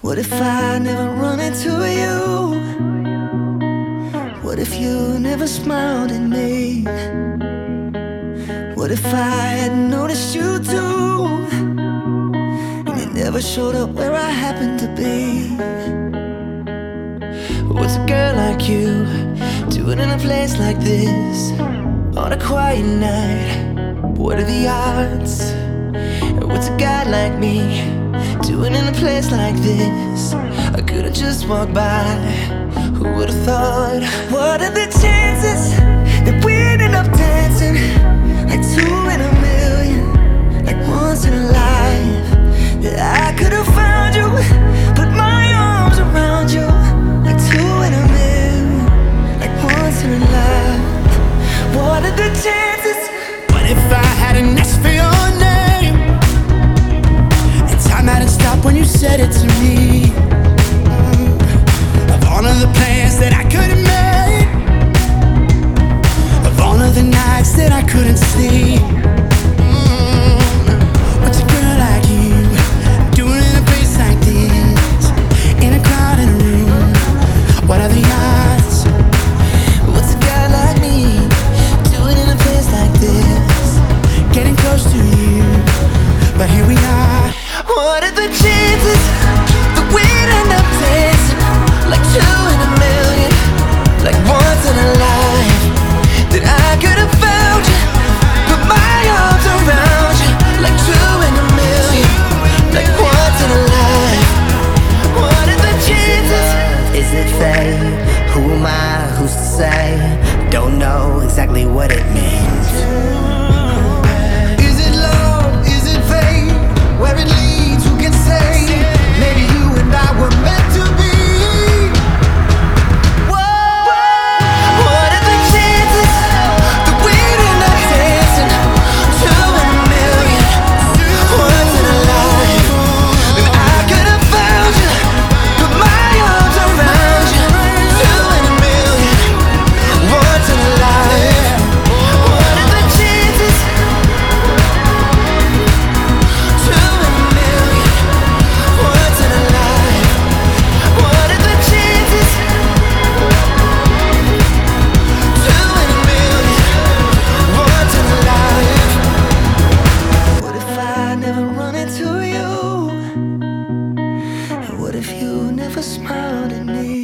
What if I never run into you? What if you never smiled at me? What if I had noticed you too? And you never showed up where I happened to be? What's a girl like you doing in a place like this? On a quiet night, what are the odds? What's a guy like me doing in a place like this? I could've just walked by. Who would've thought? What are the chances that we ended up dancing like two in a million, like once in a life? That I could've found you, put my arms around you like two in a million, like once in a life. What are the chances? Said it to me. exactly what it means. What if you never smiled at me?